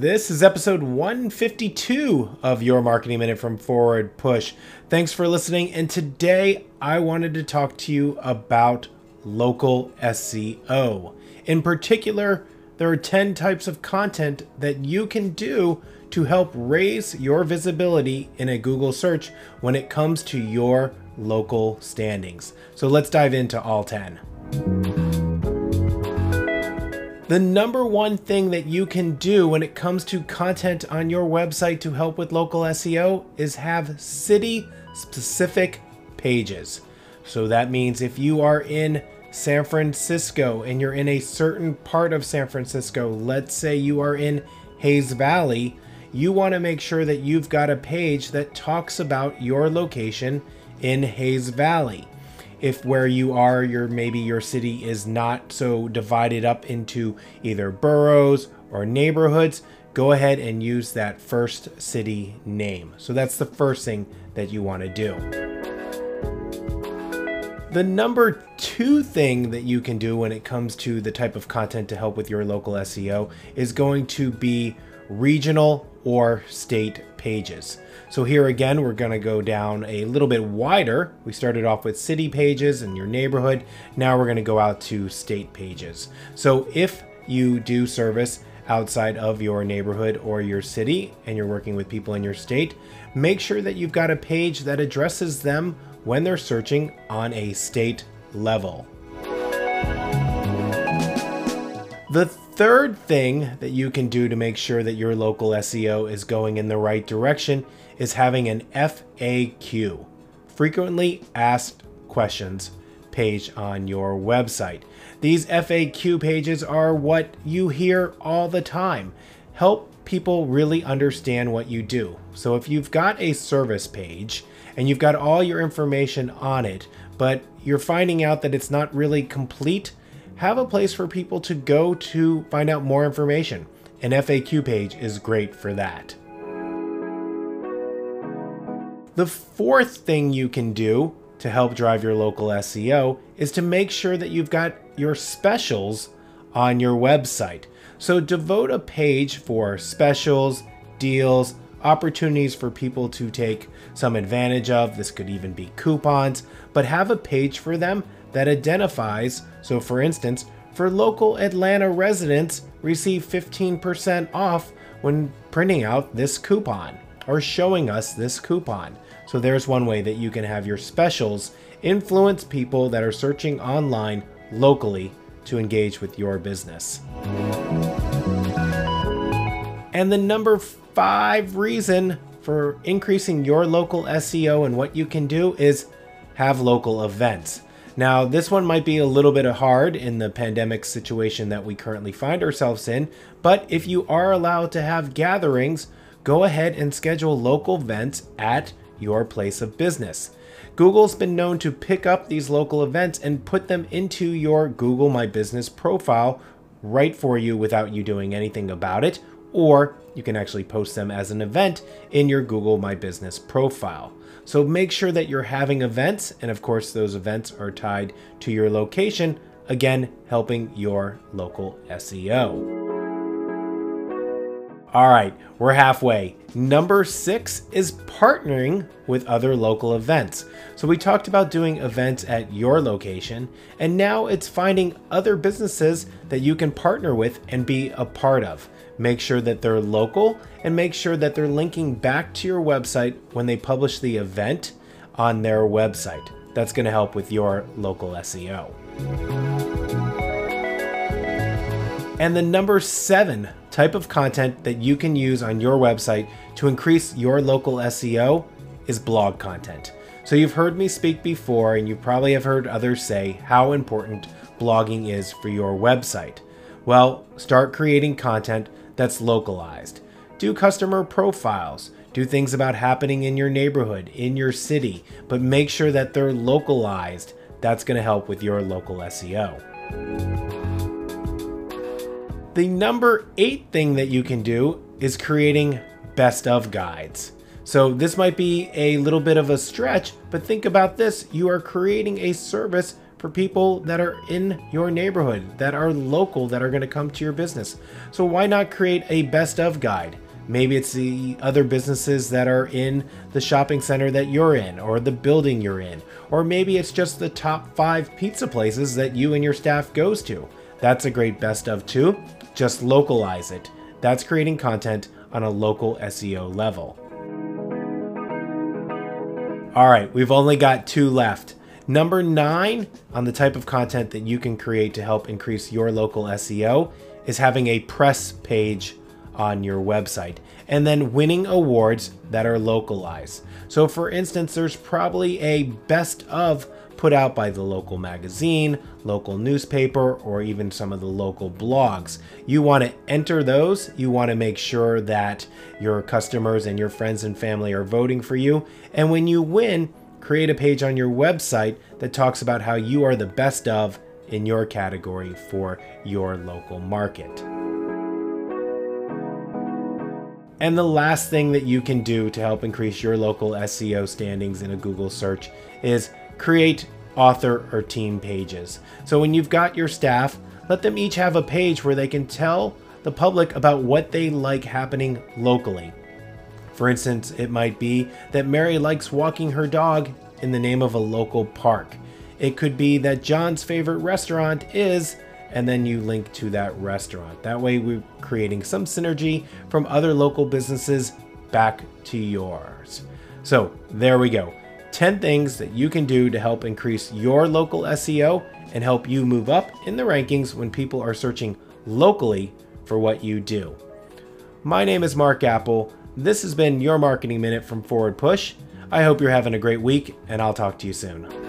This is episode 152 of Your Marketing Minute from Forward Push. Thanks for listening. And today I wanted to talk to you about local SEO. In particular, there are 10 types of content that you can do to help raise your visibility in a Google search when it comes to your local standings. So let's dive into all 10. The number one thing that you can do when it comes to content on your website to help with local SEO is have city specific pages. So that means if you are in San Francisco and you're in a certain part of San Francisco, let's say you are in Hayes Valley, you want to make sure that you've got a page that talks about your location in Hayes Valley if where you are your maybe your city is not so divided up into either boroughs or neighborhoods go ahead and use that first city name. So that's the first thing that you want to do. The number two thing that you can do when it comes to the type of content to help with your local SEO is going to be regional or state pages. So here again, we're going to go down a little bit wider. We started off with city pages and your neighborhood. Now we're going to go out to state pages. So if you do service outside of your neighborhood or your city and you're working with people in your state, make sure that you've got a page that addresses them when they're searching on a state level. The third thing that you can do to make sure that your local SEO is going in the right direction is having an FAQ, frequently asked questions page on your website. These FAQ pages are what you hear all the time. Help people really understand what you do. So if you've got a service page and you've got all your information on it, but you're finding out that it's not really complete, have a place for people to go to find out more information. An FAQ page is great for that. The fourth thing you can do to help drive your local SEO is to make sure that you've got your specials on your website. So devote a page for specials, deals, opportunities for people to take some advantage of. This could even be coupons, but have a page for them that identifies, so for instance, for local Atlanta residents, receive 15% off when printing out this coupon or showing us this coupon. So there's one way that you can have your specials influence people that are searching online locally to engage with your business. And the number five reason for increasing your local SEO and what you can do is have local events. Now, this one might be a little bit hard in the pandemic situation that we currently find ourselves in, but if you are allowed to have gatherings, go ahead and schedule local events at your place of business. Google's been known to pick up these local events and put them into your Google My Business profile right for you without you doing anything about it, or you can actually post them as an event in your Google My Business profile. So make sure that you're having events, and of course, those events are tied to your location, again, helping your local SEO. All right, we're halfway. Number six is partnering with other local events. So we talked about doing events at your location, and now it's finding other businesses that you can partner with and be a part of. Make sure that they're local and make sure that they're linking back to your website when they publish the event on their website. That's going to help with your local SEO. And the number seven type of content that you can use on your website to increase your local SEO is blog content. So you've heard me speak before, and you probably have heard others say how important blogging is for your website. Well, start creating content that's localized. Do customer profiles. Do things about happening in your neighborhood, in your city, but make sure that they're localized. That's going to help with your local SEO. The number eight thing that you can do is creating best of guides. So this might be a little bit of a stretch, but think about this. You are creating a service for people that are in your neighborhood, that are local, that are to come to your business. So why not create a best of guide? Maybe it's the other businesses that are in the shopping center that you're in or the building you're in. Or maybe it's just the top five pizza places that you and your staff goes to. That's a great best of too. Just localize it. That's creating content on a local SEO level. All right, we've only got two left. Number nine on the type of content that you can create to help increase your local SEO is having a press page on your website and then winning awards that are localized. So, for instance, there's probably a best of put out by the local magazine, local newspaper, or even some of the local blogs. You want to enter those. You want to make sure that your customers and your friends and family are voting for you. And when you win, create a page on your website that talks about how you are the best of in your category for your local market. And the last thing that you can do to help increase your local SEO standings in a Google search is create author or team pages. So when you've got your staff, let them each have a page where they can tell the public about what they like happening locally. For instance, it might be that Mary likes walking her dog in the name of a local park. It could be that John's favorite restaurant is and then you link to that restaurant. That way, we're creating some synergy from other local businesses back to yours. So, there we go 10 things that you can do to help increase your local SEO and help you move up in the rankings when people are searching locally for what you do. My name is Mark Apple. This has been your Marketing Minute from Forward Push. I hope you're having a great week, and I'll talk to you soon.